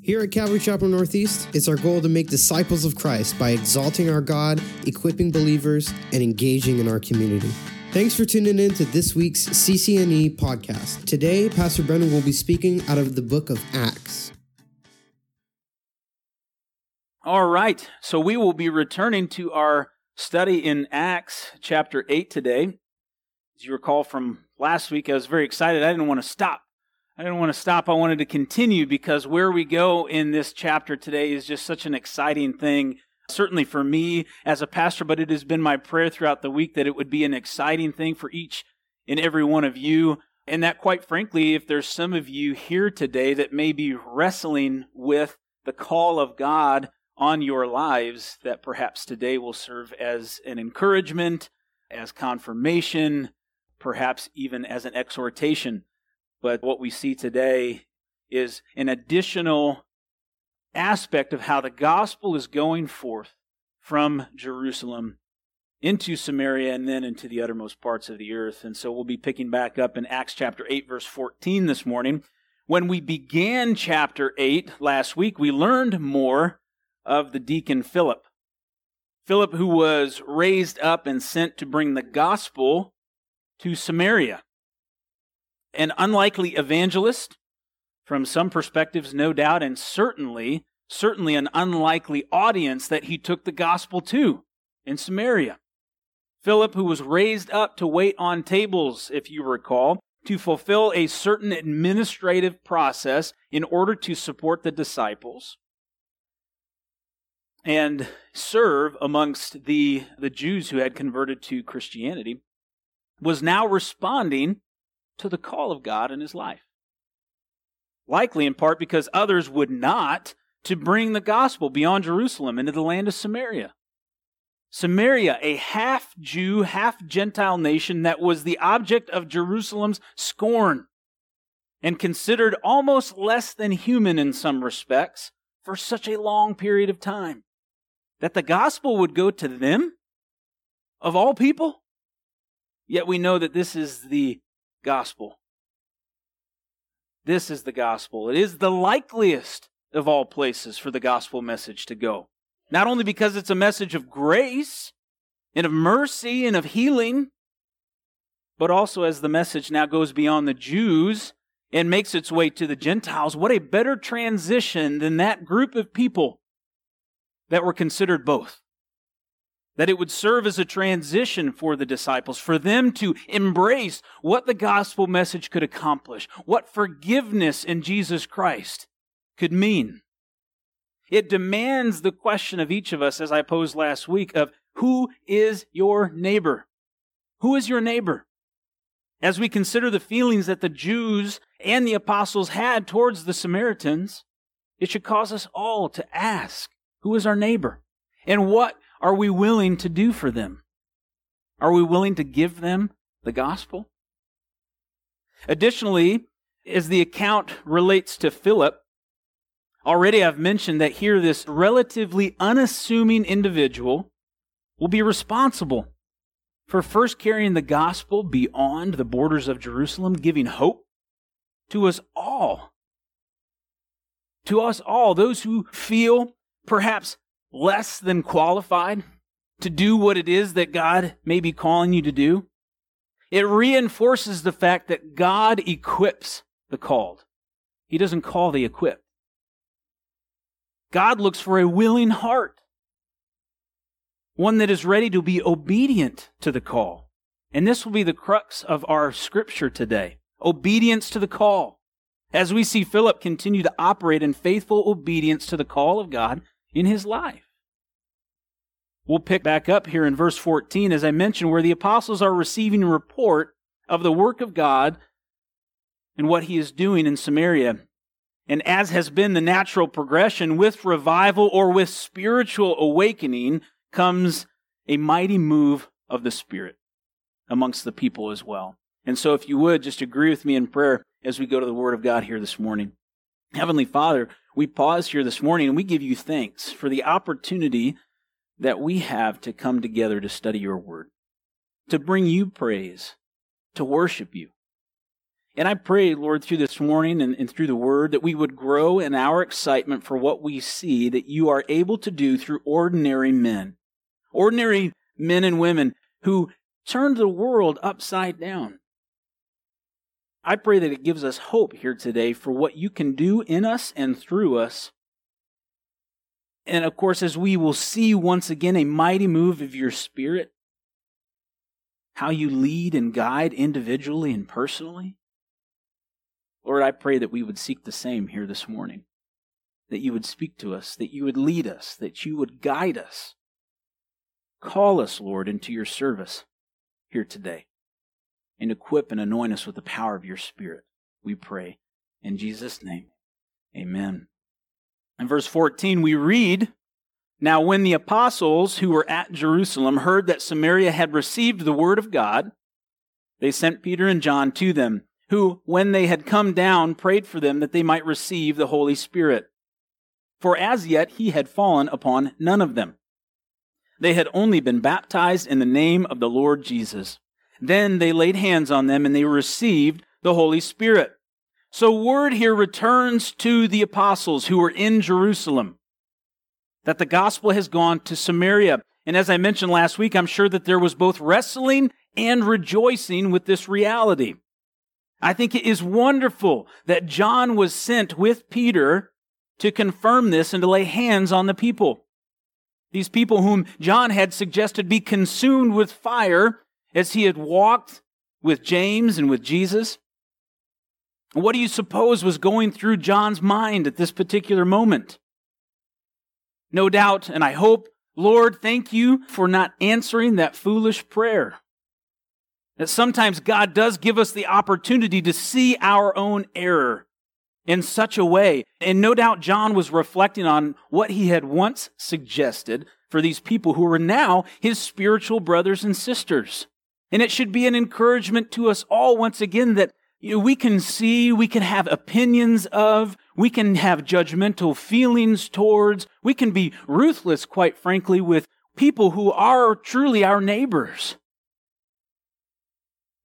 Here at Calvary Chapel Northeast, it's our goal to make disciples of Christ by exalting our God, equipping believers, and engaging in our community. Thanks for tuning in to this week's CCNE podcast. Today, Pastor Brennan will be speaking out of the book of Acts. All right, so we will be returning to our study in Acts chapter 8 today. As you recall from last week, I was very excited. I didn't want to stop. I didn't want to stop. I wanted to continue because where we go in this chapter today is just such an exciting thing. Certainly for me as a pastor, but it has been my prayer throughout the week that it would be an exciting thing for each and every one of you. And that, quite frankly, if there's some of you here today that may be wrestling with the call of God on your lives, that perhaps today will serve as an encouragement, as confirmation, perhaps even as an exhortation. But what we see today is an additional aspect of how the gospel is going forth from Jerusalem into Samaria and then into the uttermost parts of the earth. And so we'll be picking back up in Acts chapter 8, verse 14 this morning. When we began chapter 8 last week, we learned more of the deacon Philip. Philip, who was raised up and sent to bring the gospel to Samaria. An unlikely evangelist, from some perspectives, no doubt, and certainly, certainly an unlikely audience that he took the gospel to in Samaria. Philip, who was raised up to wait on tables, if you recall, to fulfill a certain administrative process in order to support the disciples and serve amongst the, the Jews who had converted to Christianity, was now responding to the call of God in his life. Likely in part because others would not to bring the gospel beyond Jerusalem into the land of Samaria. Samaria, a half Jew, half Gentile nation that was the object of Jerusalem's scorn and considered almost less than human in some respects for such a long period of time. That the gospel would go to them, of all people? Yet we know that this is the gospel. This is the gospel. It is the likeliest of all places for the gospel message to go. Not only because it's a message of grace and of mercy and of healing, but also as the message now goes beyond the Jews and makes its way to the Gentiles. What a better transition than that group of people that were considered both that it would serve as a transition for the disciples, for them to embrace what the gospel message could accomplish, what forgiveness in Jesus Christ could mean. It demands the question of each of us, as I posed last week, of who is your neighbor? Who is your neighbor? As we consider the feelings that the Jews and the apostles had towards the Samaritans, it should cause us all to ask, who is our neighbor? And what are we willing to do for them? Are we willing to give them the gospel? Additionally, as the account relates to Philip, already I've mentioned that here this relatively unassuming individual will be responsible for first carrying the gospel beyond the borders of Jerusalem, giving hope to us all. To us all, those who feel perhaps less than qualified to do what it is that God may be calling you to do. It reinforces the fact that God equips the called. He doesn't call the equipped. God looks for a willing heart, one that is ready to be obedient to the call. And this will be the crux of our scripture today obedience to the call. As we see Philip continue to operate in faithful obedience to the call of God in his life. We'll pick back up here in verse 14, as I mentioned, where the apostles are receiving report of the work of God and what he is doing in Samaria. And as has been the natural progression with revival or with spiritual awakening comes a mighty move of the Spirit amongst the people as well. And so, if you would, just agree with me in prayer as we go to the Word of God here this morning. Heavenly Father, we pause here this morning and we give you thanks for the opportunity that we have to come together to study your word, to bring you praise, to worship you. And I pray, Lord, through this morning and, and, through the word, that we would grow in our excitement for what we see that you are able to do through ordinary men. Ordinary men and women who turned the world upside down. I pray that it gives us hope here today for what you can do in us and through us. And of course, as we will see once again a mighty move of your Spirit, how you lead and guide individually and personally. Lord, I pray that we would seek the same here this morning. That you would speak to us, that you would lead us, that you would guide us. Call us, Lord, into your service here today and equip and anoint us with the power of your Spirit. We pray. In Jesus' name, amen. In verse 14, we read Now, when the apostles who were at Jerusalem heard that Samaria had received the word of God, they sent Peter and John to them who, when they had come down, prayed for them that they might receive the Holy Spirit. For as yet he had fallen upon none of them. They had only been baptized in the name of the Lord Jesus. Then they laid hands on them and they received the Holy Spirit. So word here returns to the apostles who were in Jerusalem that the gospel has gone to Samaria. And as I mentioned last week, I'm sure that there was both wrestling and rejoicing with this reality. I think it is wonderful that John was sent with Peter to confirm this and to lay hands on the people. These people whom John had suggested be consumed with fire as he had walked with James and with Jesus. What do you suppose was going through John's mind at this particular moment? No doubt, and I hope, Lord, thank you for not answering that foolish prayer. That sometimes God does give us the opportunity to see our own error in such a way. And no doubt John was reflecting on what he had once suggested for these people who were now his spiritual brothers and sisters. And it should be an encouragement to us all once again that you know, we can see, we can have opinions of, we can have judgmental feelings towards, we can be ruthless, quite frankly, with people who are truly our neighbors.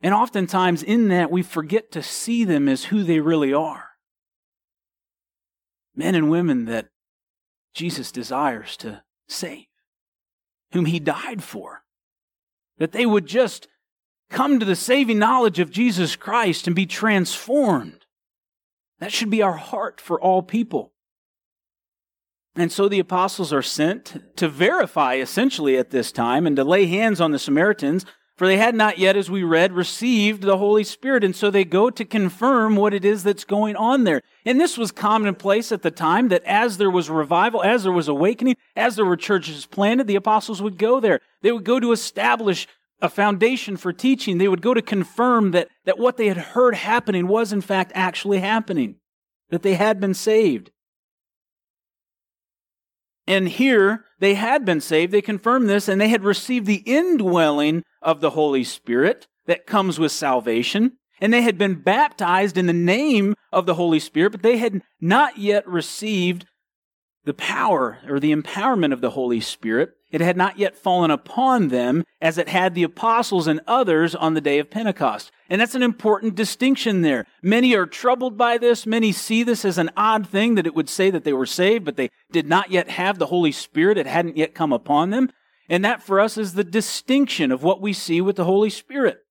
And oftentimes in that, we forget to see them as who they really are men and women that Jesus desires to save, whom he died for. That they would just come to the saving knowledge of Jesus Christ and be transformed. That should be our heart for all people. And so the apostles are sent to verify, essentially, at this time and to lay hands on the Samaritans for they had not yet, as we read, received the Holy Spirit. And so they go to confirm what it is that's going on there. And this was commonplace at the time that as there was revival, as there was awakening, as there were churches planted, the apostles would go there. They would go to establish a foundation for teaching. They would go to confirm that, that what they had heard happening was in fact actually happening, that they had been saved. And here they had been saved. They confirmed this and they had received the indwelling of the Holy Spirit that comes with salvation. And they had been baptized in the name of the Holy Spirit, but they had not yet received the power or the empowerment of the Holy Spirit. It had not yet fallen upon them as it had the apostles and others on the day of Pentecost. And that's an important distinction there. Many are troubled by this. Many see this as an odd thing that it would say that they were saved, but they did not yet have the Holy Spirit. It hadn't yet come upon them. And that for us is the distinction of what we see with the Holy Spirit.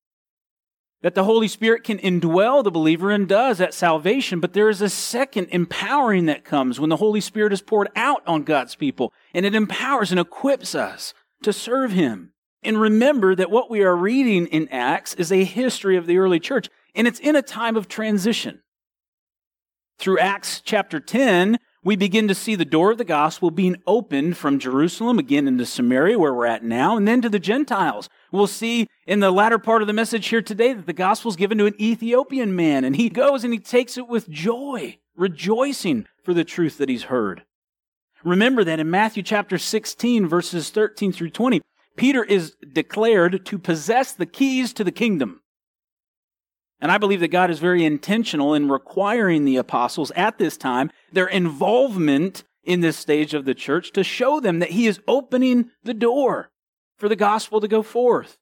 That the Holy Spirit can indwell the believer and does at salvation, but there is a second empowering that comes when the Holy Spirit is poured out on God's people, and it empowers and equips us to serve Him. And remember that what we are reading in Acts is a history of the early church, and it's in a time of transition. Through Acts chapter 10, we begin to see the door of the gospel being opened from Jerusalem again into Samaria, where we're at now, and then to the Gentiles. We'll see in the latter part of the message here today that the gospel is given to an Ethiopian man, and he goes and he takes it with joy, rejoicing for the truth that he's heard. Remember that in Matthew chapter 16, verses 13 through 20, Peter is declared to possess the keys to the kingdom. And I believe that God is very intentional in requiring the apostles at this time their involvement in this stage of the church to show them that He is opening the door for the gospel to go forth.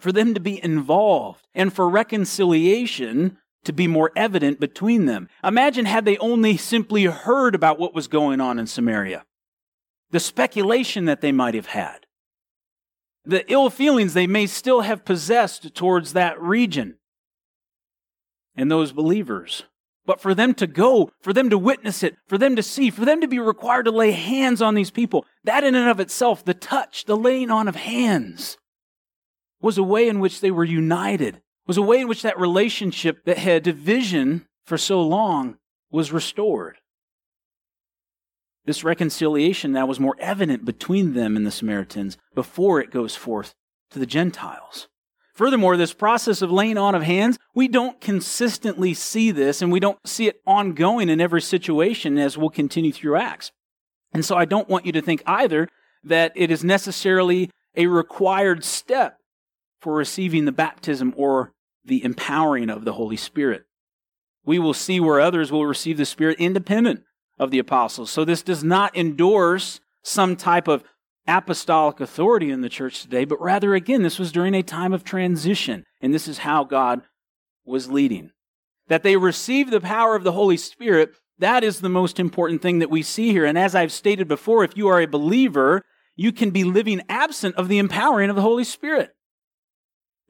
for them to be involved, and for reconciliation to be more evident between them. Imagine had they only simply heard about what was going on in Samaria, the speculation that they might have had, the ill feelings they may still have possessed towards that region and those believers. But for them to go, for them to witness it, for them to see, for them to be required to lay hands on these people, that in and of itself, the touch, the laying on of hands, was a way in which they were united, was a way in which that relationship that had division for so long was restored. This reconciliation now was more evident between them and the Samaritans before it goes forth to the Gentiles. Furthermore, this process of laying on of hands, we don't consistently see this and we don't see it ongoing in every situation as we'll continue through Acts. And so I don't want you to think either that it is necessarily a required step for receiving the baptism or the empowering of the Holy Spirit. We will see where others will receive the Spirit independent of the apostles. So this does not endorse some type of apostolic authority in the church today, but rather, again, this was during a time of transition, and this is how God was leading. That they receive the power of the Holy Spirit, that is the most important thing that we see here. And as I've stated before, if you are a believer, you can be living absent of the empowering of the Holy Spirit.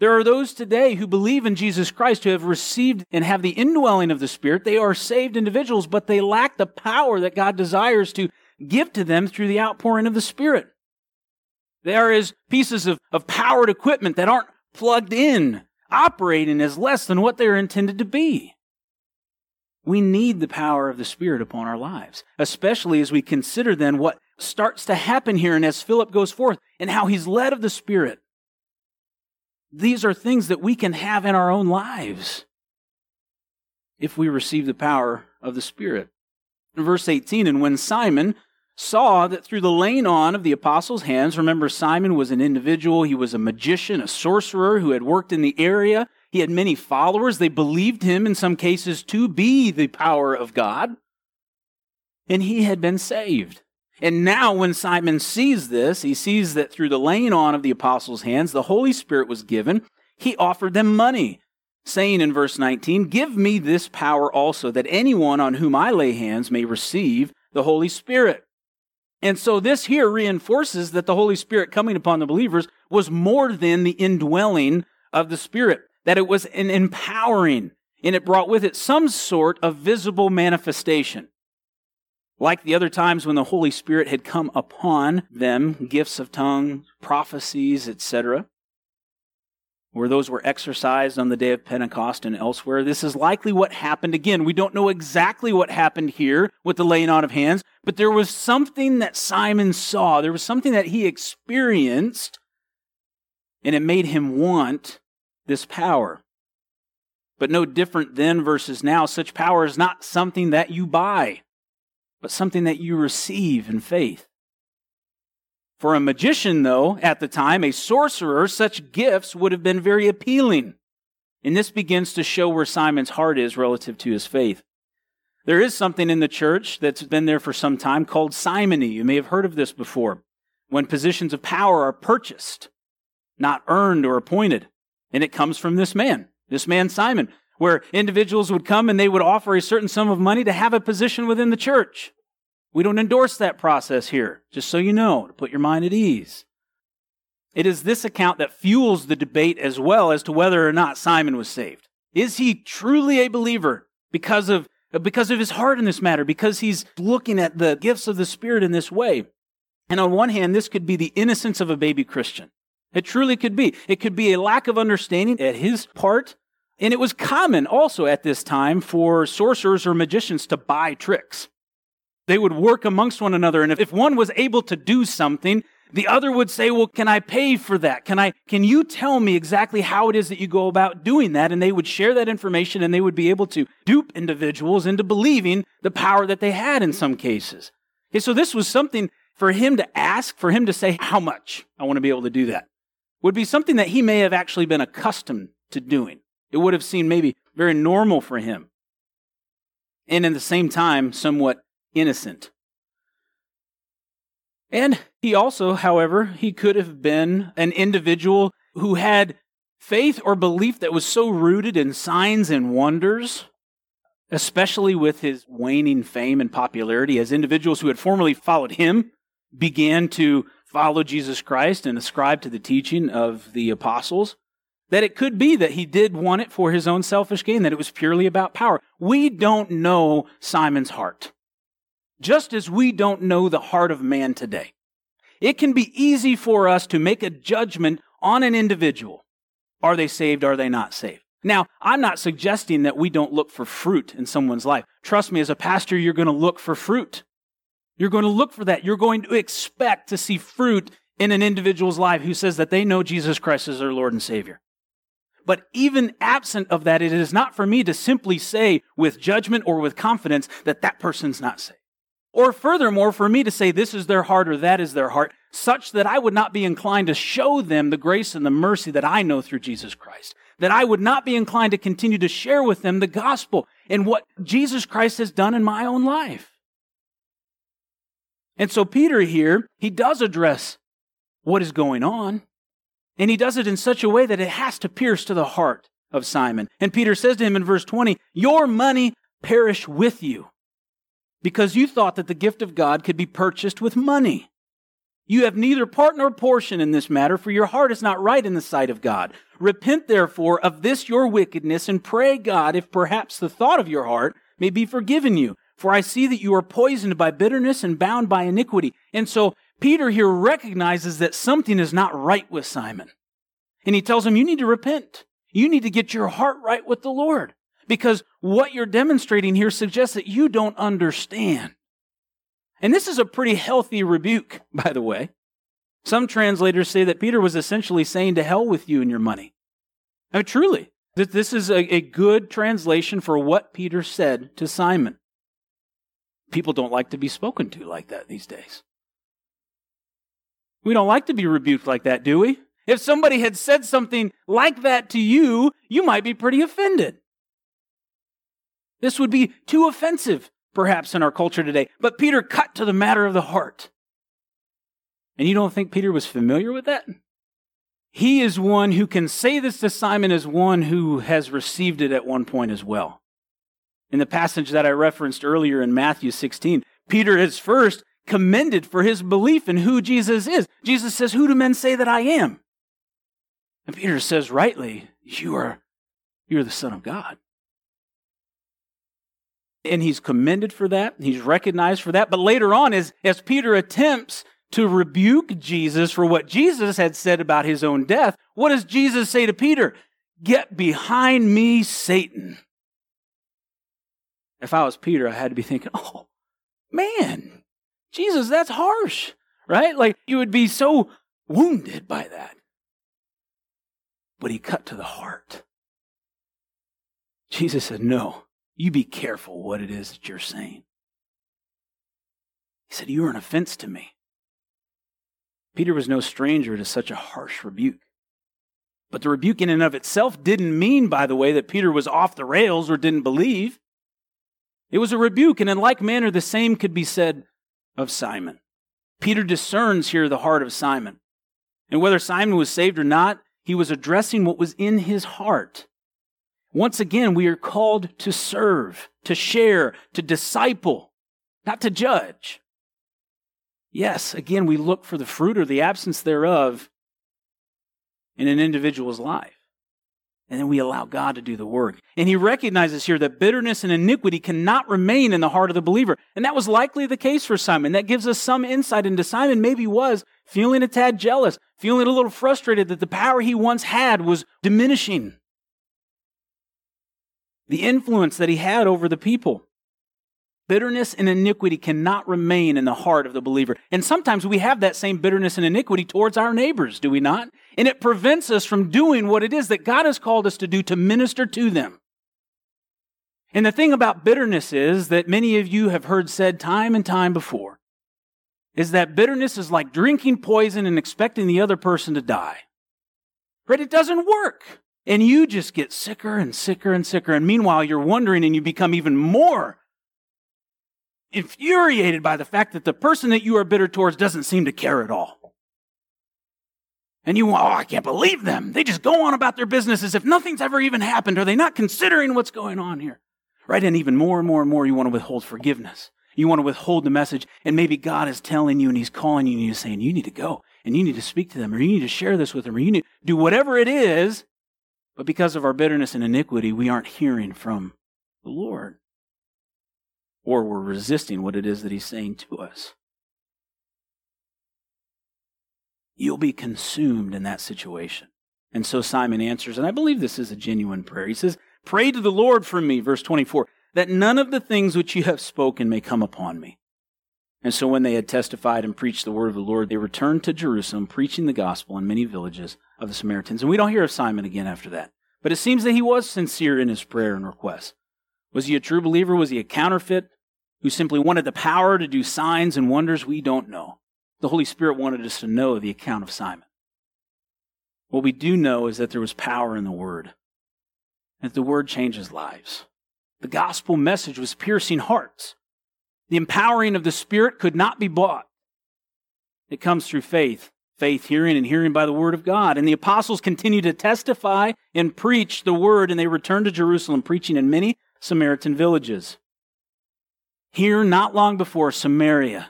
There are those today who believe in Jesus Christ, who have received and have the indwelling of the Spirit. They are saved individuals, but they lack the power that God desires to give to them through the outpouring of the Spirit. There is pieces of, of powered equipment that aren't plugged in, operating as less than what they're intended to be. We need the power of the Spirit upon our lives, especially as we consider then what starts to happen here and as Philip goes forth and how he's led of the Spirit. These are things that we can have in our own lives if we receive the power of the Spirit. In verse 18, and when Simon, saw that through the laying on of the apostles' hands, remember, Simon was an individual, he was a magician, a sorcerer who had worked in the area. He had many followers. They believed him in some cases to be the power of God. And he had been saved. And now, when Simon sees this, he sees that through the laying on of the apostles' hands, the Holy Spirit was given. He offered them money, saying in verse 19, Give me this power also, that anyone on whom I lay hands may receive the Holy Spirit. And so this here reinforces that the Holy Spirit coming upon the believers was more than the indwelling of the Spirit, that it was an empowering, and it brought with it some sort of visible manifestation. Like the other times when the Holy Spirit had come upon them, gifts of tongues, prophecies, etc where those were exercised on the day of Pentecost and elsewhere. This is likely what happened. Again, we don't know exactly what happened here with the laying on of hands, but there was something that Simon saw. There was something that he experienced, and it made him want this power. But no different then versus now, such power is not something that you buy, but something that you receive in faith. For a magician, though, at the time, a sorcerer, such gifts would have been very appealing. And this begins to show where Simon's heart is relative to his faith. There is something in the church that's been there for some time called simony. You may have heard of this before. When positions of power are purchased, not earned or appointed. And it comes from this man, this man Simon, where individuals would come and they would offer a certain sum of money to have a position within the church. We don't endorse that process here, just so you know, to put your mind at ease. It is this account that fuels the debate as well as to whether or not Simon was saved. Is he truly a believer because of, because of his heart in this matter, because he's looking at the gifts of the Spirit in this way? And on one hand, this could be the innocence of a baby Christian. It truly could be. It could be a lack of understanding at his part. And it was common also at this time for sorcerers or magicians to buy tricks. They would work amongst one another. And if one was able to do something, the other would say, well, can I pay for that? Can I, can you tell me exactly how it is that you go about doing that? And they would share that information and they would be able to dupe individuals into believing the power that they had in some cases. Okay, so this was something for him to ask, for him to say, how much I want to be able to do that would be something that he may have actually been accustomed to doing. It would have seemed maybe very normal for him. And in the same time, somewhat innocent. And he also, however, he could have been an individual who had faith or belief that was so rooted in signs and wonders, especially with his waning fame and popularity, as individuals who had formerly followed him began to follow Jesus Christ and ascribe to the teaching of the apostles, that it could be that he did want it for his own selfish gain, that it was purely about power. We don't know Simon's heart, just as we don't know the heart of man today. It can be easy for us to make a judgment on an individual. Are they saved? Are they not saved? Now, I'm not suggesting that we don't look for fruit in someone's life. Trust me, as a pastor, you're going to look for fruit. You're going to look for that. You're going to expect to see fruit in an individual's life who says that they know Jesus Christ as their Lord and Savior. But even absent of that, it is not for me to simply say with judgment or with confidence that that person's not saved. Or furthermore, for me to say this is their heart or that is their heart, such that I would not be inclined to show them the grace and the mercy that I know through Jesus Christ. That I would not be inclined to continue to share with them the gospel and what Jesus Christ has done in my own life. And so Peter here, he does address what is going on. And he does it in such a way that it has to pierce to the heart of Simon. And Peter says to him in verse 20, Your money perish with you because you thought that the gift of God could be purchased with money. You have neither part nor portion in this matter, for your heart is not right in the sight of God. Repent therefore of this your wickedness and pray God if perhaps the thought of your heart may be forgiven you. For I see that you are poisoned by bitterness and bound by iniquity. And so Peter here recognizes that something is not right with Simon. And he tells him, You need to repent. You need to get your heart right with the Lord. Because what you're demonstrating here suggests that you don't understand. And this is a pretty healthy rebuke, by the way. Some translators say that Peter was essentially saying, To hell with you and your money. Mean, truly, this is a good translation for what Peter said to Simon. People don't like to be spoken to like that these days. We don't like to be rebuked like that, do we? If somebody had said something like that to you, you might be pretty offended. This would be too offensive, perhaps, in our culture today. But Peter cut to the matter of the heart. And you don't think Peter was familiar with that? He is one who can say this to Simon as one who has received it at one point as well. In the passage that I referenced earlier in Matthew 16, Peter is first commended for his belief in who Jesus is. Jesus says, Who do men say that I am? And Peter says rightly, You are you're the Son of God. And he's commended for that. He's recognized for that. But later on, as, as Peter attempts to rebuke Jesus for what Jesus had said about his own death, what does Jesus say to Peter? Get behind me, Satan. If I was Peter, I had to be thinking, oh, man, Jesus, that's harsh, right? Like you would be so wounded by that. But he cut to the heart. Jesus said, no, you be careful what it is that you're saying. He said, You are an offense to me. Peter was no stranger to such a harsh rebuke. But the rebuke in and of itself didn't mean, by the way, that Peter was off the rails or didn't believe. It was a rebuke, and in like manner, the same could be said of Simon. Peter discerns here the heart of Simon. And whether Simon was saved or not, he was addressing what was in his heart. Once again, we are called to serve, to share, to disciple, not to judge. Yes, again, we look for the fruit or the absence thereof in an individual's life. And then we allow God to do the work. And he recognizes here that bitterness and iniquity cannot remain in the heart of the believer. And that was likely the case for Simon. That gives us some insight into Simon maybe was feeling a tad jealous, feeling a little frustrated that the power he once had was diminishing the influence that he had over the people. Bitterness and iniquity cannot remain in the heart of the believer. And sometimes we have that same bitterness and iniquity towards our neighbors, do we not? And it prevents us from doing what it is that God has called us to do to minister to them. And the thing about bitterness is that many of you have heard said time and time before is that bitterness is like drinking poison and expecting the other person to die. Right? It doesn't work. And you just get sicker and sicker and sicker. And meanwhile, you're wondering and you become even more infuriated by the fact that the person that you are bitter towards doesn't seem to care at all. And you, oh, I can't believe them. They just go on about their business as if nothing's ever even happened. Are they not considering what's going on here? Right? And even more and more and more, you want to withhold forgiveness. You want to withhold the message. And maybe God is telling you and He's calling you and He's saying, you need to go and you need to speak to them or you need to share this with them or you need to do whatever it is. But because of our bitterness and iniquity, we aren't hearing from the Lord. Or we're resisting what it is that He's saying to us. you'll be consumed in that situation. And so Simon answers, and I believe this is a genuine prayer. He says, Pray to the Lord for me, verse 24, that none of the things which you have spoken may come upon me. And so when they had testified and preached the word of the Lord, they returned to Jerusalem, preaching the gospel in many villages of the Samaritans. And we don't hear of Simon again after that. But it seems that he was sincere in his prayer and request. Was he a true believer? Was he a counterfeit who simply wanted the power to do signs and wonders? We don't know. The Holy Spirit wanted us to know the account of Simon. What we do know is that there was power in the Word, and that the Word changes lives. The gospel message was piercing hearts. The empowering of the Spirit could not be bought. It comes through faith, faith hearing and hearing by the Word of God. And the apostles continued to testify and preach the Word, and they returned to Jerusalem, preaching in many Samaritan villages. Here, not long before Samaria,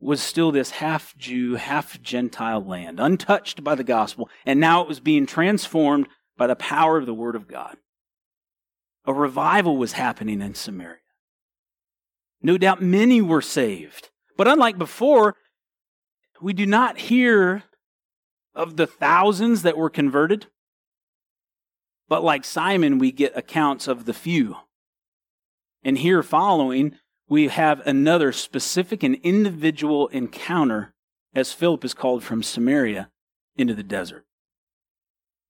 was still this half Jew, half Gentile land, untouched by the gospel, and now it was being transformed by the power of the Word of God. A revival was happening in Samaria. No doubt many were saved. But unlike before, we do not hear of the thousands that were converted. But like Simon, we get accounts of the few. And here following, we have another specific and individual encounter, as Philip is called from Samaria into the desert.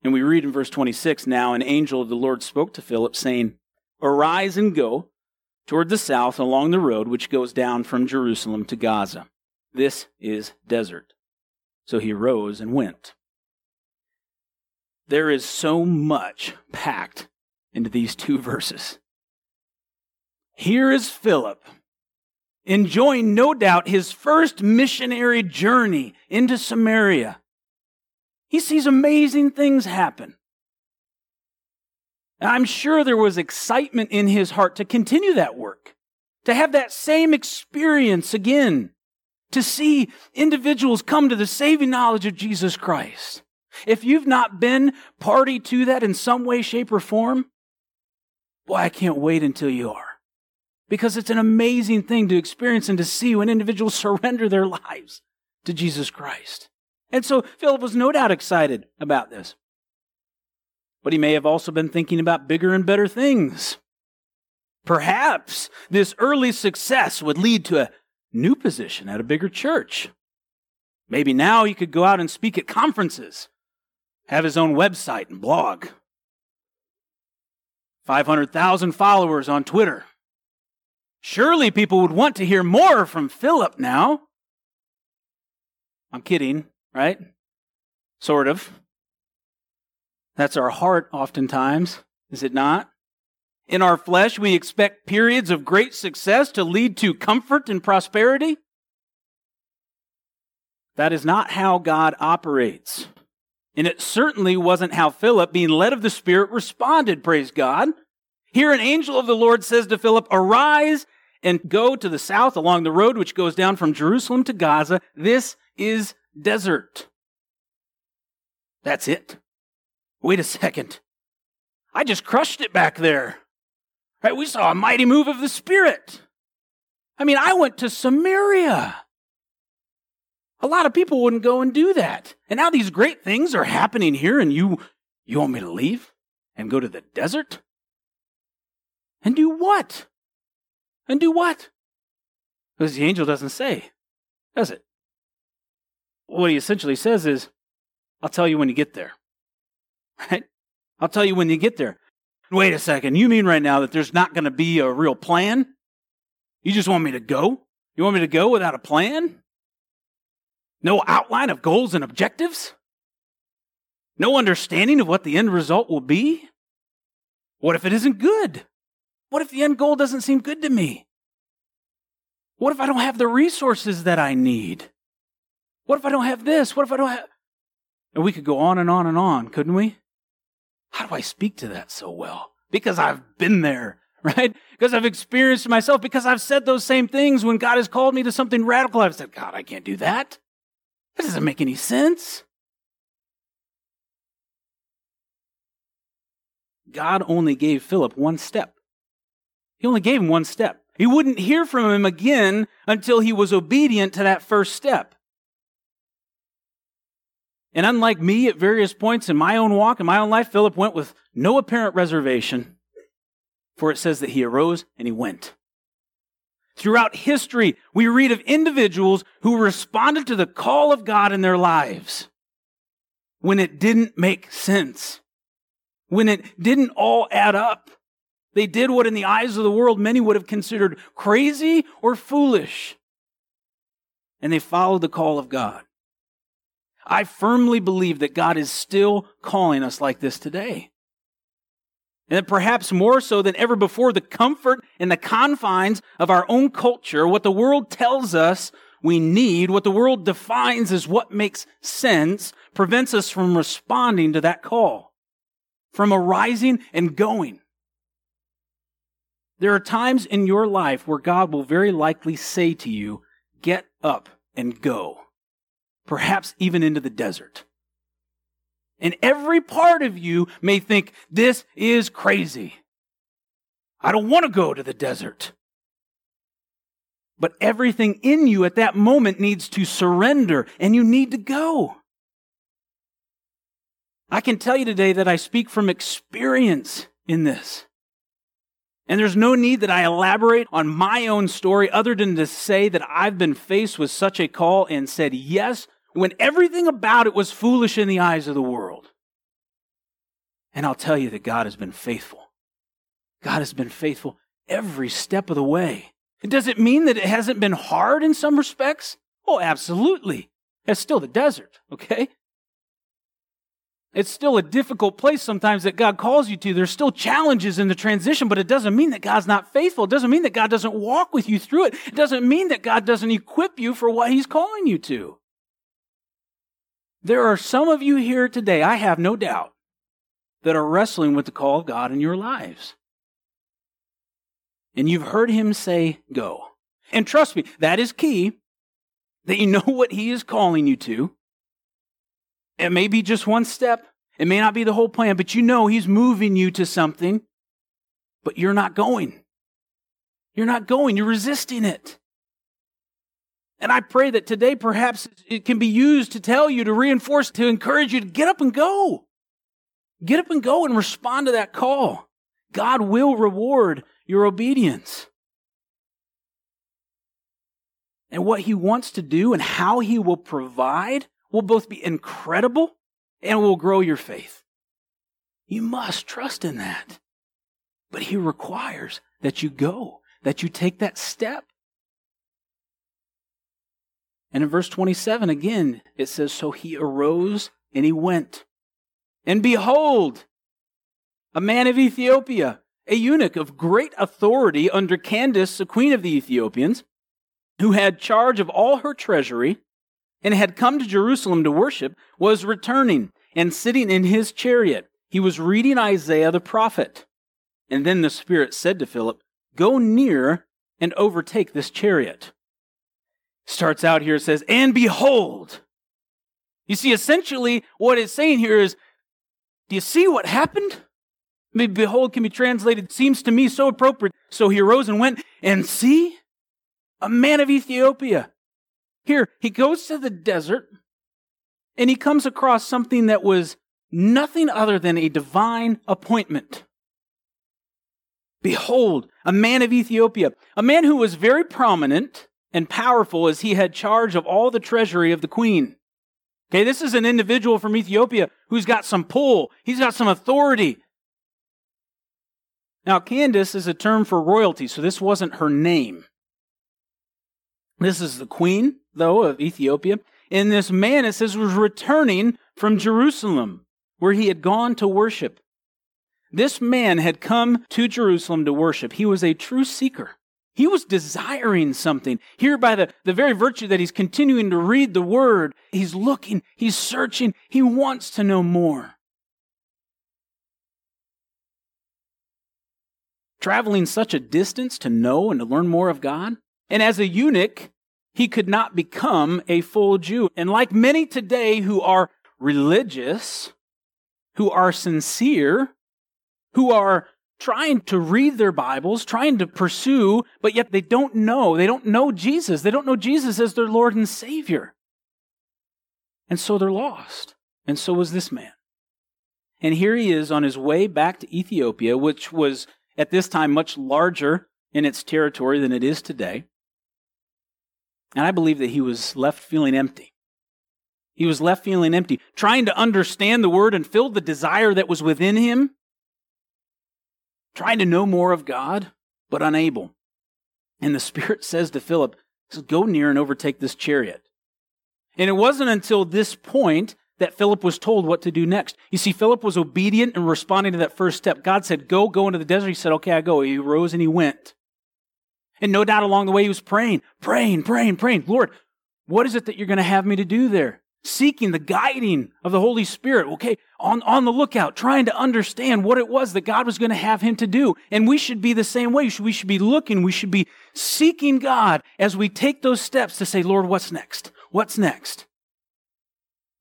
And we read in verse 26 now, an angel of the Lord spoke to Philip, saying, Arise and go toward the south along the road which goes down from Jerusalem to Gaza. This is desert. So he rose and went. There is so much packed into these two verses. Here is Philip, enjoying no doubt his first missionary journey into Samaria. He sees amazing things happen. I'm sure there was excitement in his heart to continue that work, to have that same experience again, to see individuals come to the saving knowledge of Jesus Christ. If you've not been party to that in some way, shape, or form, boy, I can't wait until you are because it's an amazing thing to experience and to see when individuals surrender their lives to Jesus Christ. And so Philip was no doubt excited about this. But he may have also been thinking about bigger and better things. Perhaps this early success would lead to a new position at a bigger church. Maybe now he could go out and speak at conferences, have his own website and blog, 500,000 followers on Twitter. Surely people would want to hear more from Philip now. I'm kidding, right? Sort of. That's our heart oftentimes, is it not? In our flesh, we expect periods of great success to lead to comfort and prosperity. That is not how God operates. And it certainly wasn't how Philip, being led of the Spirit, responded, praise God. Here, an angel of the Lord says to Philip, Arise and go to the south along the road which goes down from Jerusalem to Gaza. This is desert. That's it. Wait a second. I just crushed it back there. Right? We saw a mighty move of the Spirit. I mean, I went to Samaria. A lot of people wouldn't go and do that. And now these great things are happening here, and you, you want me to leave and go to the desert? And do what? And do what? Because the angel doesn't say, does it? What he essentially says is, I'll tell you when you get there. Right? I'll tell you when you get there. Wait a second. You mean right now that there's not going to be a real plan? You just want me to go? You want me to go without a plan? No outline of goals and objectives? No understanding of what the end result will be? What if it isn't good? What if the end goal doesn't seem good to me? What if I don't have the resources that I need? What if I don't have this? What if I don't have. And we could go on and on and on, couldn't we? How do I speak to that so well? Because I've been there, right? Because I've experienced myself, because I've said those same things when God has called me to something radical. I've said, God, I can't do that. That doesn't make any sense. God only gave Philip one step. He only gave him one step. He wouldn't hear from him again until he was obedient to that first step. And unlike me at various points in my own walk, in my own life, Philip went with no apparent reservation, for it says that he arose and he went. Throughout history, we read of individuals who responded to the call of God in their lives when it didn't make sense, when it didn't all add up. They did what, in the eyes of the world, many would have considered crazy or foolish. And they followed the call of God. I firmly believe that God is still calling us like this today. And that perhaps more so than ever before, the comfort and the confines of our own culture, what the world tells us we need, what the world defines as what makes sense, prevents us from responding to that call, from arising and going. There are times in your life where God will very likely say to you, Get up and go perhaps even into the desert. And every part of you may think, this is crazy. I don't want to go to the desert. But everything in you at that moment needs to surrender and you need to go. I can tell you today that I speak from experience in this. And there's no need that I elaborate on my own story other than to say that I've been faced with such a call and said yes when everything about it was foolish in the eyes of the world. And I'll tell you that God has been faithful. God has been faithful every step of the way. Does it mean that it hasn't been hard in some respects? Oh, absolutely. It's still the desert, okay? It's still a difficult place sometimes that God calls you to. There's still challenges in the transition, but it doesn't mean that God's not faithful. It doesn't mean that God doesn't walk with you through it. It doesn't mean that God doesn't equip you for what He's calling you to. There are some of you here today, I have no doubt, that are wrestling with the call of God in your lives. And you've heard Him say, Go. And trust me, that is key, that you know what He is calling you to. It may be just one step, it may not be the whole plan, but you know He's moving you to something, but you're not going. You're not going, you're resisting it. And I pray that today perhaps it can be used to tell you, to reinforce, to encourage you to get up and go. Get up and go and respond to that call. God will reward your obedience. And what he wants to do and how he will provide will both be incredible and will grow your faith. You must trust in that. But he requires that you go, that you take that step. And in verse 27, again, it says, So he arose and he went. And behold, a man of Ethiopia, a eunuch of great authority under Candace, the queen of the Ethiopians, who had charge of all her treasury and had come to Jerusalem to worship, was returning and sitting in his chariot. He was reading Isaiah the prophet. And then the Spirit said to Philip, Go near and overtake this chariot starts out here, says, and behold. You see, essentially, what it's saying here is, do you see what happened? I mean, behold can be translated, seems to me so appropriate. So he arose and went, and see, a man of Ethiopia. Here, he goes to the desert, and he comes across something that was nothing other than a divine appointment. Behold, a man of Ethiopia, a man who was very prominent, and powerful as he had charge of all the treasury of the queen. Okay, this is an individual from Ethiopia who's got some pull, he's got some authority. Now, Candace is a term for royalty, so this wasn't her name. This is the queen, though, of Ethiopia. And this man, it says, was returning from Jerusalem, where he had gone to worship. This man had come to Jerusalem to worship. He was a true seeker. He was desiring something. Here, by the, the very virtue that he's continuing to read the word, he's looking, he's searching, he wants to know more. Traveling such a distance to know and to learn more of God. And as a eunuch, he could not become a full Jew. And like many today who are religious, who are sincere, who are trying to read their Bibles, trying to pursue, but yet they don't know. They don't know Jesus. They don't know Jesus as their Lord and Savior. And so they're lost. And so was this man. And here he is on his way back to Ethiopia, which was at this time much larger in its territory than it is today. And I believe that he was left feeling empty. He was left feeling empty, trying to understand the word and fill the desire that was within him trying to know more of God, but unable. And the Spirit says to Philip, Go near and overtake this chariot. And it wasn't until this point that Philip was told what to do next. You see, Philip was obedient and responding to that first step. God said, Go, go into the desert. He said, Okay, I go. He rose and he went. And no doubt along the way he was praying, praying, praying, praying. Lord, what is it that you're going to have me to do there? seeking the guiding of the Holy Spirit, okay, on, on the lookout, trying to understand what it was that God was going to have him to do. And we should be the same way. We should be looking, we should be seeking God as we take those steps to say, Lord, what's next? What's next?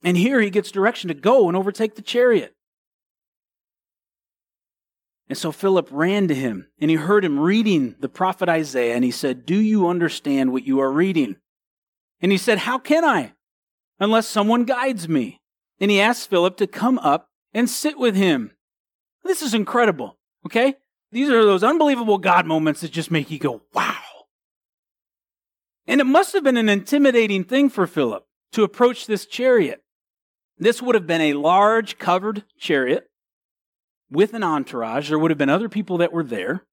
And here he gets direction to go and overtake the chariot. And so Philip ran to him and he heard him reading the prophet Isaiah and he said, Do you understand what you are reading? And he said, How can I? unless someone guides me. And he asked Philip to come up and sit with him. This is incredible, okay? These are those unbelievable God moments that just make you go, wow. And it must have been an intimidating thing for Philip to approach this chariot. This would have been a large covered chariot with an entourage. There would have been other people that were there.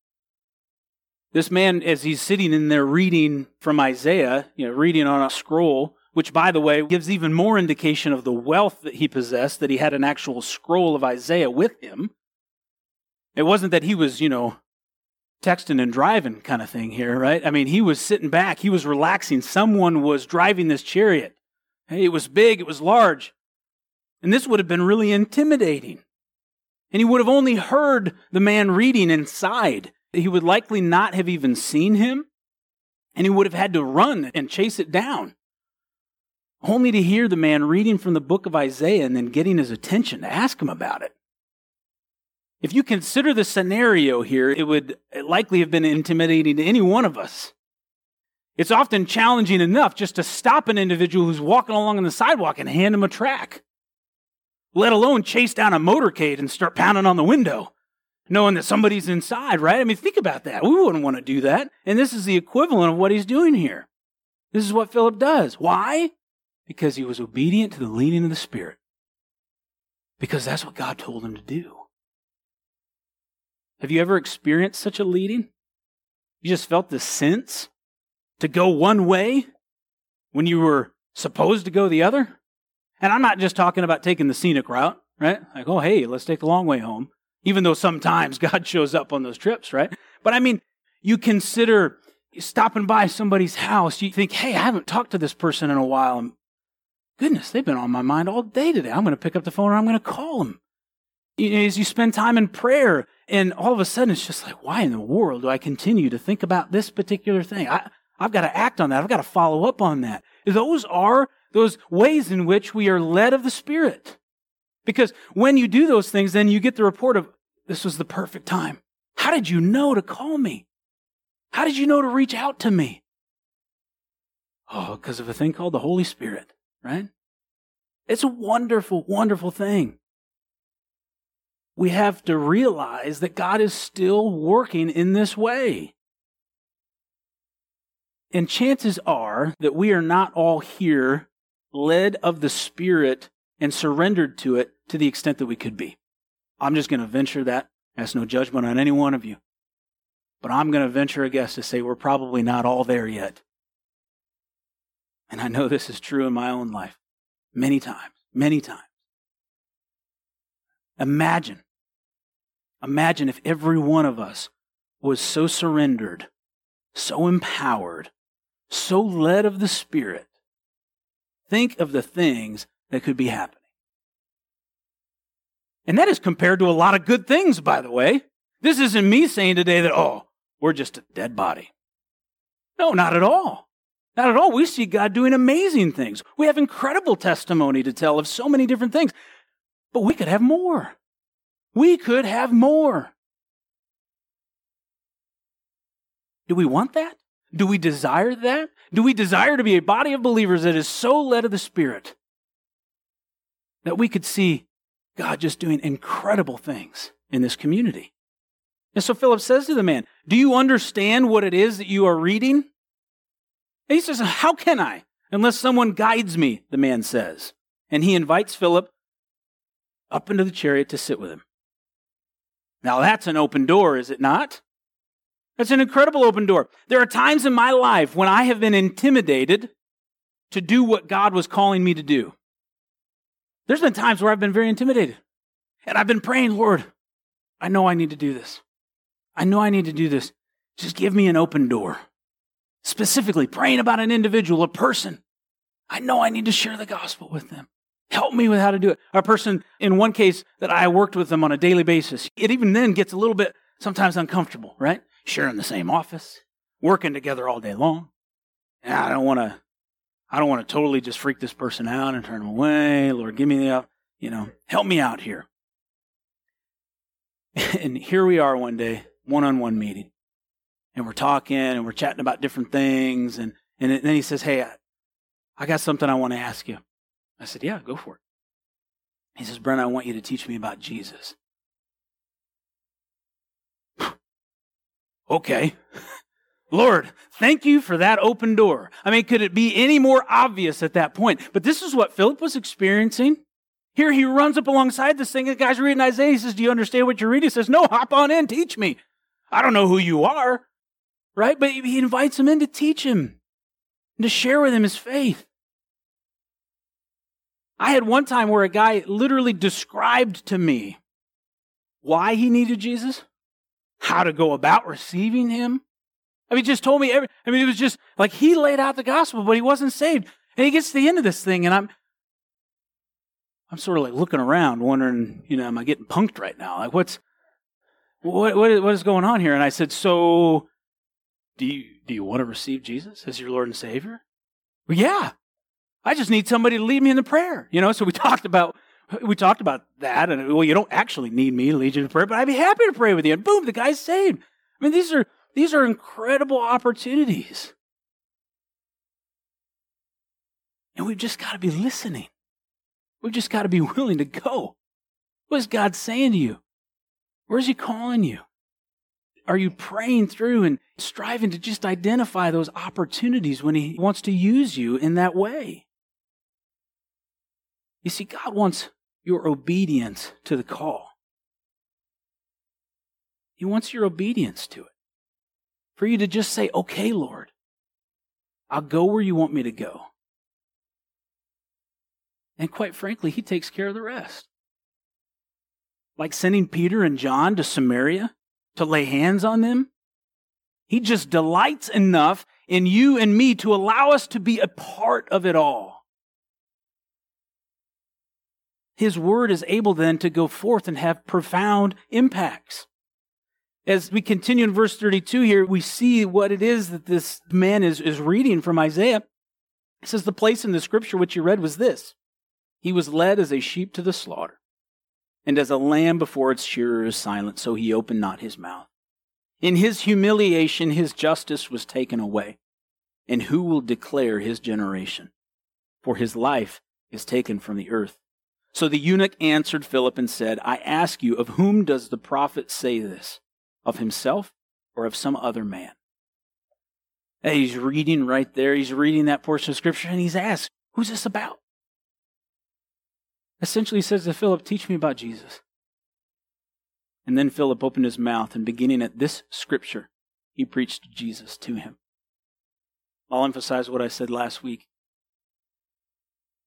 This man, as he's sitting in there reading from Isaiah, you know, reading on a scroll, which, by the way, gives even more indication of the wealth that he possessed, that he had an actual scroll of Isaiah with him. It wasn't that he was, you know, texting and driving kind of thing here, right? I mean, he was sitting back, he was relaxing. Someone was driving this chariot. Hey, it was big, it was large. And this would have been really intimidating. And he would have only heard the man reading inside. He would likely not have even seen him. And he would have had to run and chase it down only to hear the man reading from the book of Isaiah and then getting his attention to ask him about it. If you consider the scenario here, it would likely have been intimidating to any one of us. It's often challenging enough just to stop an individual who's walking along on the sidewalk and hand him a track, let alone chase down a motorcade and start pounding on the window, knowing that somebody's inside, right? I mean, think about that. We wouldn't want to do that. And this is the equivalent of what he's doing here. This is what Philip does. Why? Because he was obedient to the leading of the Spirit. Because that's what God told him to do. Have you ever experienced such a leading? You just felt the sense to go one way when you were supposed to go the other? And I'm not just talking about taking the scenic route, right? Like, oh, hey, let's take the long way home. Even though sometimes God shows up on those trips, right? But I mean, you consider stopping by somebody's house. You think, hey, I haven't talked to this person in a while And goodness, they've been on my mind all day today. I'm going to pick up the phone and I'm going to call them. As you spend time in prayer, and all of a sudden it's just like, why in the world do I continue to think about this particular thing? I, I've got to act on that. I've got to follow up on that. Those are those ways in which we are led of the Spirit. Because when you do those things, then you get the report of, this was the perfect time. How did you know to call me? How did you know to reach out to me? Oh, because of a thing called the Holy Spirit right? It's a wonderful, wonderful thing. We have to realize that God is still working in this way. And chances are that we are not all here led of the Spirit and surrendered to it to the extent that we could be. I'm just going to venture that. That's no judgment on any one of you. But I'm going to venture a guess to say we're probably not all there yet. And I know this is true in my own life many times, many times. Imagine, imagine if every one of us was so surrendered, so empowered, so led of the Spirit, think of the things that could be happening. And that is compared to a lot of good things, by the way. This isn't me saying today that, oh, we're just a dead body. No, not at all. Not at all. We see God doing amazing things. We have incredible testimony to tell of so many different things. But we could have more. We could have more. Do we want that? Do we desire that? Do we desire to be a body of believers that is so led of the Spirit that we could see God just doing incredible things in this community? And so Philip says to the man, Do you understand what it is that you are reading? And he says, How can I? Unless someone guides me, the man says. And he invites Philip up into the chariot to sit with him. Now that's an open door, is it not? That's an incredible open door. There are times in my life when I have been intimidated to do what God was calling me to do. There's been times where I've been very intimidated. And I've been praying, Lord, I know I need to do this. I know I need to do this. Just give me an open door. Specifically, praying about an individual, a person. I know I need to share the gospel with them. Help me with how to do it. A person, in one case, that I worked with them on a daily basis, it even then gets a little bit sometimes uncomfortable, right? Sharing the same office, working together all day long. And I don't want to, I don't want to totally just freak this person out and turn them away. Lord, give me the, you know, help me out here. And here we are one day, one on one meeting. And we're talking and we're chatting about different things. And, and then he says, Hey, I, I got something I want to ask you. I said, Yeah, go for it. He says, Brent, I want you to teach me about Jesus. Okay. Lord, thank you for that open door. I mean, could it be any more obvious at that point? But this is what Philip was experiencing. Here he runs up alongside this thing. The guy's reading Isaiah. He says, Do you understand what you're reading? He says, No, hop on in, teach me. I don't know who you are, right? But he invites him in to teach him and to share with him his faith. I had one time where a guy literally described to me why he needed Jesus, how to go about receiving him. I mean, just told me every, I mean, it was just like he laid out the gospel, but he wasn't saved. And he gets to the end of this thing, and I'm, I'm sort of like looking around, wondering, you know, am I getting punked right now? Like, what's, what, what, what is going on here? And I said, so, do you, do you want to receive Jesus as your Lord and Savior? Well, yeah. I just need somebody to lead me in the prayer. You know, so we talked about we talked about that, and well, you don't actually need me to lead you in prayer, but I'd be happy to pray with you. And boom, the guy's saved. I mean, these are these are incredible opportunities. And we've just got to be listening. We've just got to be willing to go. What is God saying to you? Where's He calling you? Are you praying through and striving to just identify those opportunities when He wants to use you in that way? You see, God wants your obedience to the call. He wants your obedience to it. For you to just say, okay, Lord, I'll go where you want me to go. And quite frankly, He takes care of the rest. Like sending Peter and John to Samaria to lay hands on them. He just delights enough in you and me to allow us to be a part of it all. His word is able then to go forth and have profound impacts. As we continue in verse 32 here, we see what it is that this man is, is reading from Isaiah. It says, The place in the scripture which you read was this He was led as a sheep to the slaughter, and as a lamb before its shearer is silent, so he opened not his mouth. In his humiliation, his justice was taken away. And who will declare his generation? For his life is taken from the earth. So the eunuch answered Philip and said, I ask you, of whom does the prophet say this? Of himself or of some other man? And he's reading right there. He's reading that portion of scripture and he's asked, Who's this about? Essentially, he says to Philip, Teach me about Jesus. And then Philip opened his mouth and beginning at this scripture, he preached Jesus to him. I'll emphasize what I said last week.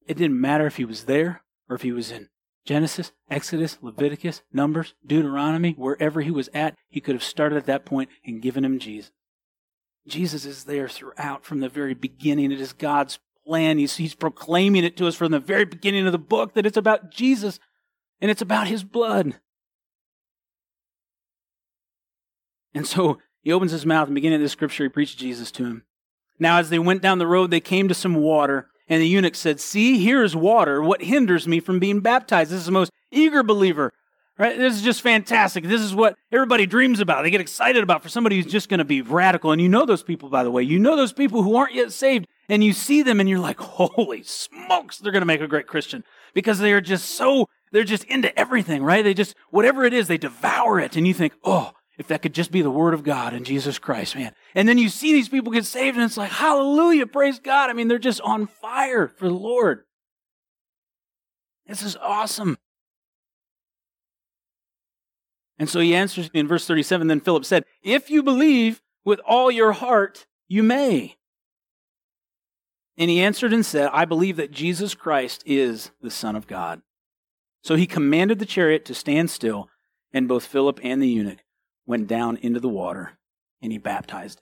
It didn't matter if he was there or if he was in Genesis, Exodus, Leviticus, Numbers, Deuteronomy, wherever he was at, he could have started at that point and given him Jesus. Jesus is there throughout from the very beginning. It is God's plan. He's, he's proclaiming it to us from the very beginning of the book that it's about Jesus and it's about his blood. And so he opens his mouth and beginning of the scripture, he preached Jesus to him. Now, as they went down the road, they came to some water, and the eunuch said, See, here is water. What hinders me from being baptized? This is the most eager believer. Right? This is just fantastic. This is what everybody dreams about. They get excited about for somebody who's just going to be radical. And you know those people, by the way. You know those people who aren't yet saved, and you see them and you're like, holy smokes, they're going to make a great Christian because they are just so, they're just into everything, right? They just, whatever it is, they devour it. And you think, oh, if that could just be the word of God and Jesus Christ, man. And then you see these people get saved and it's like, hallelujah, praise God. I mean, they're just on fire for the Lord. This is awesome. And so he answers in verse 37 Then Philip said, If you believe with all your heart, you may. And he answered and said, I believe that Jesus Christ is the Son of God. So he commanded the chariot to stand still, and both Philip and the eunuch went down into the water, and he baptized.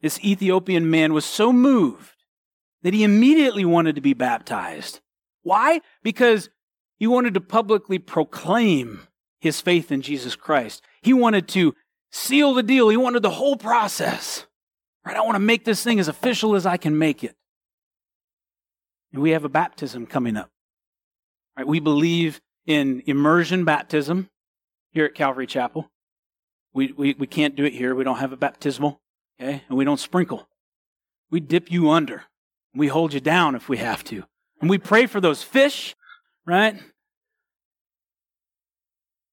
This Ethiopian man was so moved that he immediately wanted to be baptized. Why? Because he wanted to publicly proclaim his faith in Jesus Christ. He wanted to seal the deal. He wanted the whole process. Right? I want to make this thing as official as I can make it. And we have a baptism coming up. Right? We believe in immersion baptism here at Calvary Chapel. We, we, we can't do it here. We don't have a baptismal, okay? And we don't sprinkle. We dip you under. We hold you down if we have to. And we pray for those fish, right?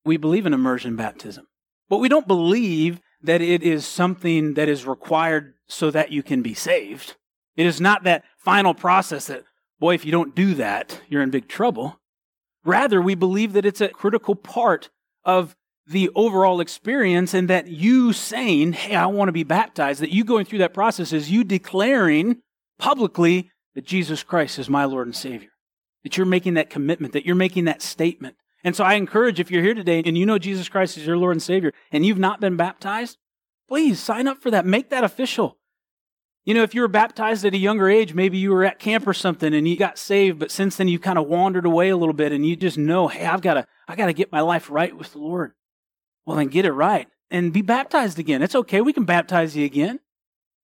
we believe in immersion baptism, but we don't believe that it is something that is required so that you can be saved. It is not that final process that, boy, if you don't do that, you're in big trouble. Rather, we believe that it's a critical part of the overall experience and that you saying, hey, I want to be baptized, that you going through that process is you declaring publicly that Jesus Christ is my Lord and Savior. That you're making that commitment, that you're making that statement. And so I encourage if you're here today and you know Jesus Christ is your Lord and Savior and you've not been baptized, please sign up for that. Make that official. You know, if you were baptized at a younger age, maybe you were at camp or something and you got saved, but since then you kind of wandered away a little bit and you just know, hey, I've got to, I got to get my life right with the Lord. Well, then get it right and be baptized again. It's okay. We can baptize you again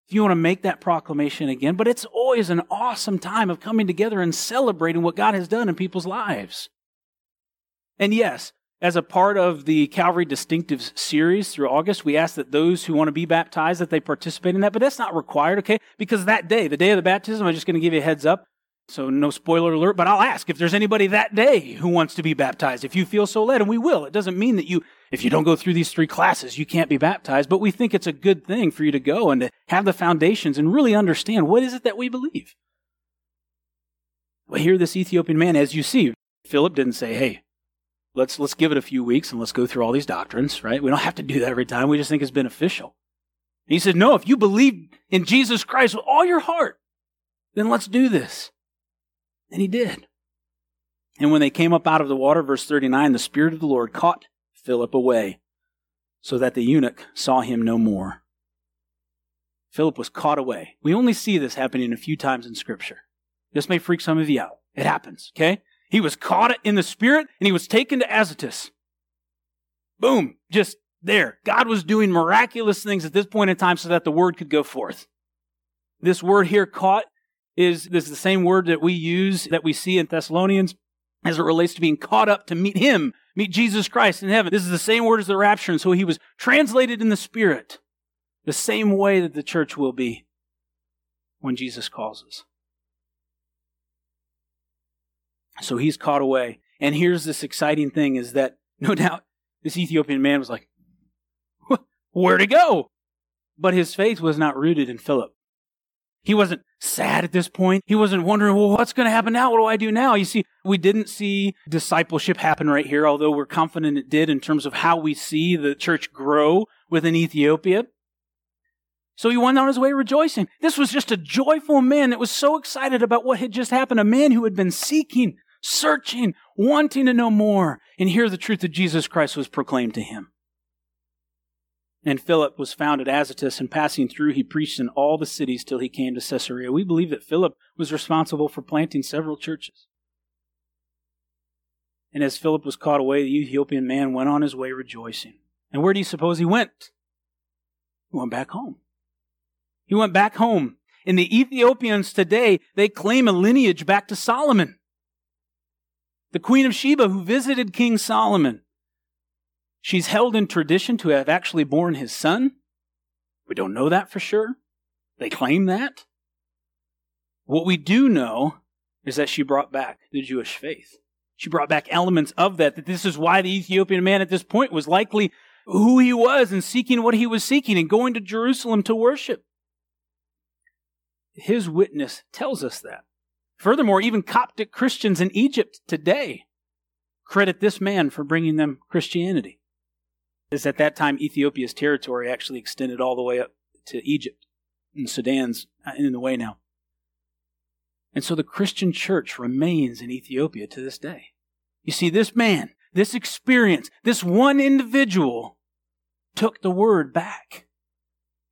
if you want to make that proclamation again. But it's always an awesome time of coming together and celebrating what God has done in people's lives. And yes, as a part of the Calvary Distinctives series through August, we ask that those who want to be baptized that they participate in that, but that's not required, okay? Because that day, the day of the baptism, I'm just going to give you a heads up. So no spoiler alert, but I'll ask if there's anybody that day who wants to be baptized. If you feel so led, and we will. It doesn't mean that you, if you don't go through these three classes, you can't be baptized, but we think it's a good thing for you to go and to have the foundations and really understand what is it that we believe. Well, here this Ethiopian man, as you see, Philip didn't say, hey, let's let's give it a few weeks and let's go through all these doctrines, right? We don't have to do that every time. We just think it's beneficial. And he said, No, if you believe in Jesus Christ with all your heart, then let's do this. And he did. And when they came up out of the water, verse 39, the Spirit of the Lord caught Philip away, so that the eunuch saw him no more. Philip was caught away. We only see this happening a few times in Scripture. This may freak some of you out. It happens, okay? He was caught in the spirit and he was taken to Azotus. Boom, just there. God was doing miraculous things at this point in time so that the word could go forth. This word here, caught, is is the same word that we use that we see in Thessalonians as it relates to being caught up to meet him, meet Jesus Christ in heaven. This is the same word as the rapture, and so he was translated in the spirit, the same way that the church will be when Jesus calls us. So he's caught away. And here's this exciting thing is that no doubt this Ethiopian man was like, where to go? But his faith was not rooted in Philip. He wasn't sad at this point. He wasn't wondering, well, what's going to happen now? What do I do now? You see, we didn't see discipleship happen right here, although we're confident it did in terms of how we see the church grow within Ethiopia. So he went on his way rejoicing. This was just a joyful man that was so excited about what had just happened. A man who had been seeking searching, wanting to know more, and hear the truth that Jesus Christ was proclaimed to him. And Philip was found at Azotus, and passing through, he preached in all the cities till he came to Caesarea. We believe that Philip was responsible for planting several churches. And as Philip was caught away, the Ethiopian man went on his way rejoicing. And where do you suppose he went? He went back home. He went back home. And the Ethiopians today, they claim a lineage back to Solomon. The Queen of Sheba who visited King Solomon. She's held in tradition to have actually borne his son. We don't know that for sure. They claim that. What we do know is that she brought back the Jewish faith. She brought back elements of that, that this is why the Ethiopian man at this point was likely who he was and seeking what he was seeking and going to Jerusalem to worship. His witness tells us that. Furthermore, even Coptic Christians in Egypt today credit this man for bringing them Christianity is at that time Ethiopia's territory actually extended all the way up to Egypt, and Sudan's uh, in the way now. And so the Christian church remains in Ethiopia to this day. You see, this man, this experience, this one individual took the word back,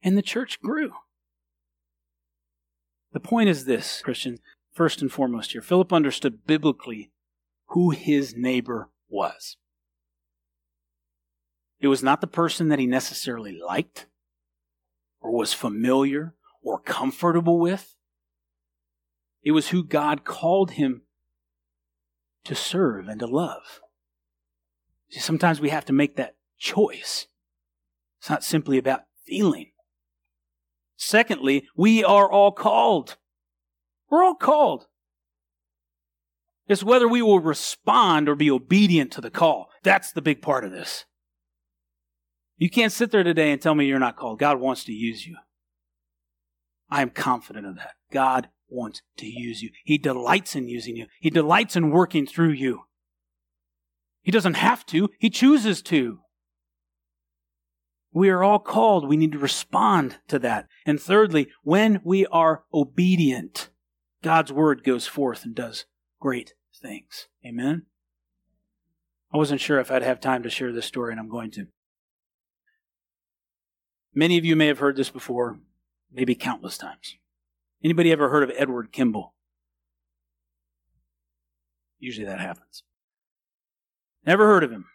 and the church grew. The point is this, Christian, first and foremost here. Philip understood biblically who his neighbor was. It was not the person that he necessarily liked or was familiar or comfortable with. It was who God called him to serve and to love. See, sometimes we have to make that choice. It's not simply about feeling. Secondly, we are all called. We're all called. It's whether we will respond or be obedient to the call. That's the big part of this. You can't sit there today and tell me you're not called. God wants to use you. I am confident of that. God wants to use you. He delights in using you. He delights in working through you. He doesn't have to, He chooses to. We are all called. We need to respond to that. And thirdly, when we are obedient, God's word goes forth and does great things. Amen? I wasn't sure if I'd have time to share this story, and I'm going to. Many of you may have heard this before, maybe countless times. Anybody ever heard of Edward Kimball? Usually that happens. Never heard of him.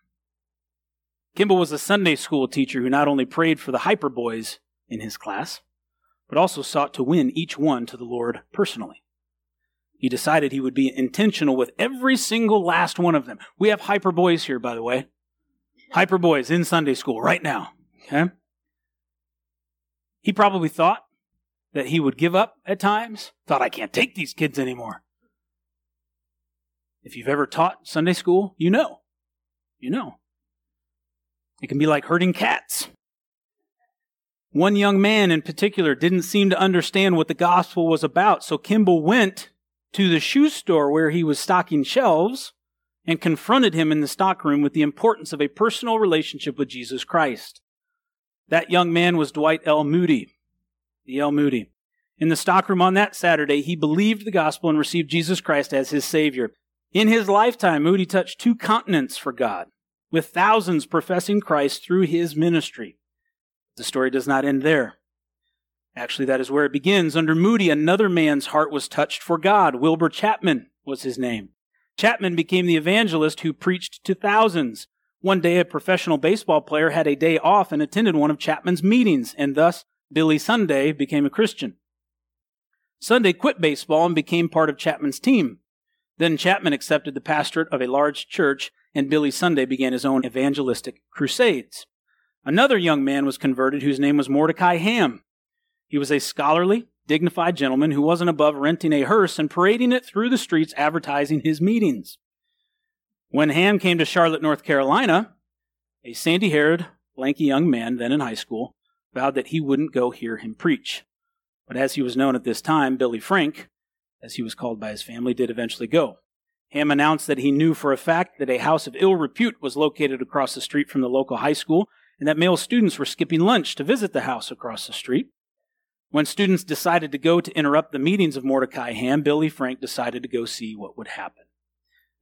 Kimball was a Sunday school teacher who not only prayed for the hyper boys in his class, but also sought to win each one to the Lord personally. He decided he would be intentional with every single last one of them. We have hyper boys here, by the way. Hyper boys in Sunday school right now. Okay? He probably thought that he would give up at times, thought, I can't take these kids anymore. If you've ever taught Sunday school, you know. You know. It can be like herding cats. One young man in particular didn't seem to understand what the gospel was about, so Kimball went to the shoe store where he was stocking shelves and confronted him in the stockroom with the importance of a personal relationship with Jesus Christ. That young man was Dwight L. Moody. D.L. Moody. In the stockroom on that Saturday, he believed the gospel and received Jesus Christ as his Savior. In his lifetime, Moody touched two continents for God, with thousands professing Christ through his ministry. The story does not end there. Actually, that is where it begins. Under Moody, another man's heart was touched for God. Wilbur Chapman was his name. Chapman became the evangelist who preached to thousands. One day, a professional baseball player had a day off and attended one of Chapman's meetings, and thus Billy Sunday became a Christian. Sunday quit baseball and became part of Chapman's team. Then Chapman accepted the pastorate of a large church, and Billy Sunday began his own evangelistic crusades. Another young man was converted whose name was Mordecai Ham. He was a scholarly, dignified gentleman who wasn't above renting a hearse and parading it through the streets advertising his meetings. When Ham came to Charlotte, North Carolina, a sandy haired, lanky young man, then in high school, vowed that he wouldn't go hear him preach. But as he was known at this time, Billy Frank, as he was called by his family, did eventually go. Ham announced that he knew for a fact that a house of ill repute was located across the street from the local high school, and that male students were skipping lunch to visit the house across the street. When students decided to go to interrupt the meetings of Mordecai Ham, Billy Frank decided to go see what would happen.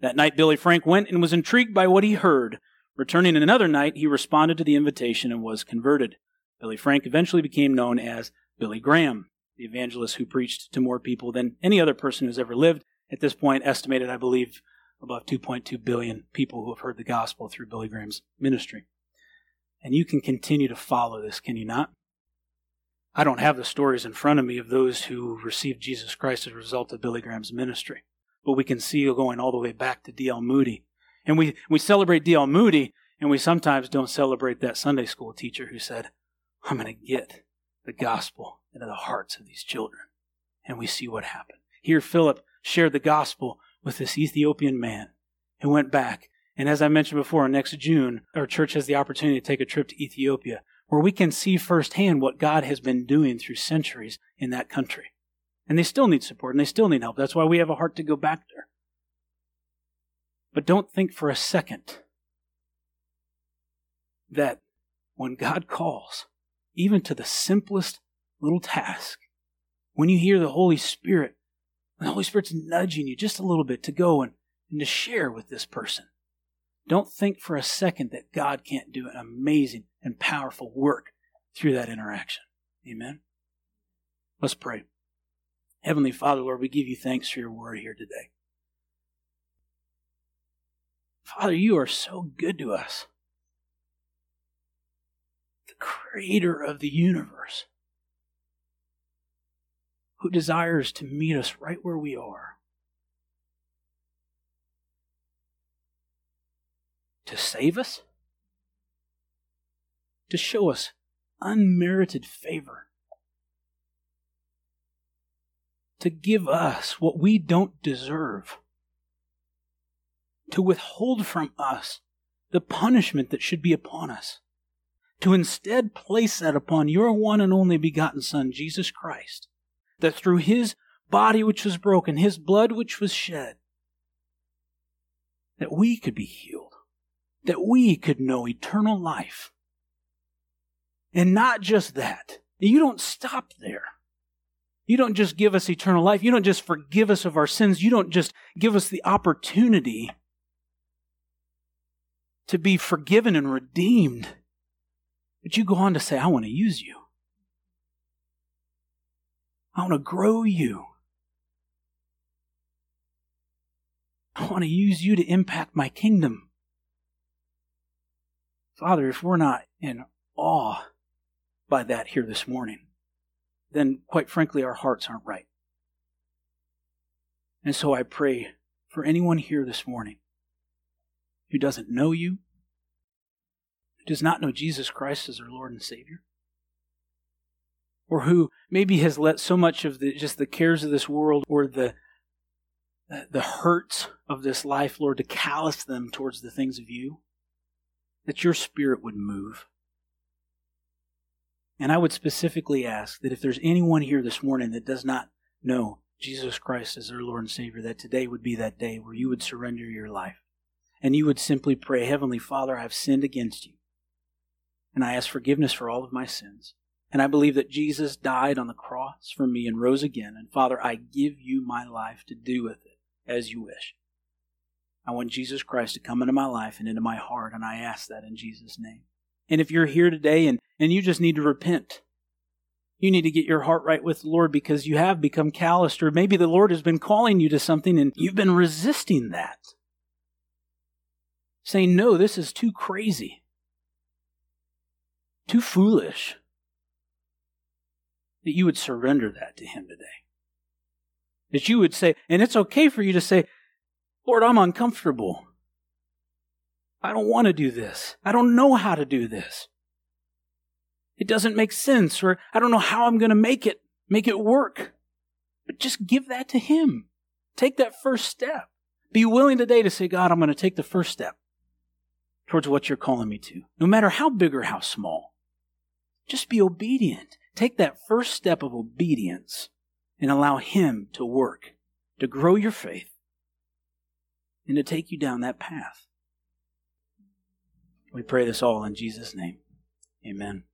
That night, Billy Frank went and was intrigued by what he heard. Returning another night, he responded to the invitation and was converted. Billy Frank eventually became known as Billy Graham, the evangelist who preached to more people than any other person who's ever lived. At this point, estimated, I believe, above 2.2 billion people who have heard the gospel through Billy Graham's ministry. And you can continue to follow this, can you not? I don't have the stories in front of me of those who received Jesus Christ as a result of Billy Graham's ministry, but we can see going all the way back to D.L. Moody. And we, we celebrate D.L. Moody, and we sometimes don't celebrate that Sunday school teacher who said, I'm going to get the gospel into the hearts of these children. And we see what happened. Here, Philip shared the gospel with this Ethiopian man who went back. And as I mentioned before, next June, our church has the opportunity to take a trip to Ethiopia where we can see firsthand what God has been doing through centuries in that country. And they still need support and they still need help. That's why we have a heart to go back there. But don't think for a second that when God calls, even to the simplest little task, when you hear the Holy Spirit the Holy Spirit's nudging you just a little bit to go and, and to share with this person. Don't think for a second that God can't do an amazing and powerful work through that interaction. Amen. Let's pray. Heavenly Father, Lord, we give you thanks for your word here today. Father, you are so good to us. The creator of the universe who desires to meet us right where we are. To save us, to show us unmerited favor, to give us what we don't deserve, to withhold from us the punishment that should be upon us, to instead place that upon your one and only begotten Son, Jesus Christ that through his body which was broken, his blood which was shed, that we could be healed, that we could know eternal life. And not just that, you don't stop there. You don't just give us eternal life. You don't just forgive us of our sins. You don't just give us the opportunity to be forgiven and redeemed. But you go on to say, I want to use you. I want to grow you. I want to use you to impact my kingdom. Father, if we're not in awe by that here this morning, then quite frankly, our hearts aren't right. And so I pray for anyone here this morning who doesn't know you, who does not know Jesus Christ as their Lord and Savior, or who maybe has let so much of the just the cares of this world or the the hurts of this life, Lord, to callous them towards the things of you, that your spirit would move. And I would specifically ask that if there's anyone here this morning that does not know Jesus Christ as their Lord and Savior, that today would be that day where you would surrender your life. And you would simply pray, Heavenly Father, I have sinned against you. And I ask forgiveness for all of my sins. And I believe that Jesus died on the cross for me and rose again. And Father, I give you my life to do with it as you wish. I want Jesus Christ to come into my life and into my heart, and I ask that in Jesus' name. And if you're here today and, and you just need to repent, you need to get your heart right with the Lord because you have become calloused, or maybe the Lord has been calling you to something and you've been resisting that. Saying, no, this is too crazy, too foolish that you would surrender that to Him today. That you would say, and it's okay for you to say, Lord, I'm uncomfortable. I don't want to do this. I don't know how to do this. It doesn't make sense, or I don't know how I'm going to make it, make it work. But just give that to Him. Take that first step. Be willing today to say, God, I'm going to take the first step towards what you're calling me to, no matter how big or how small. Just be obedient. Take that first step of obedience and allow Him to work, to grow your faith, and to take you down that path. We pray this all in Jesus' name. Amen.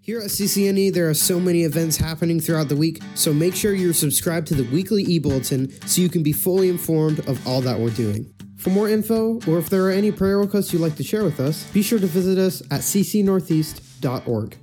Here at CCNE, there are so many events happening throughout the week, so make sure you're subscribed to the weekly e bulletin so you can be fully informed of all that we're doing. For more info, or if there are any prayer requests you'd like to share with us, be sure to visit us at ccnortheast.org.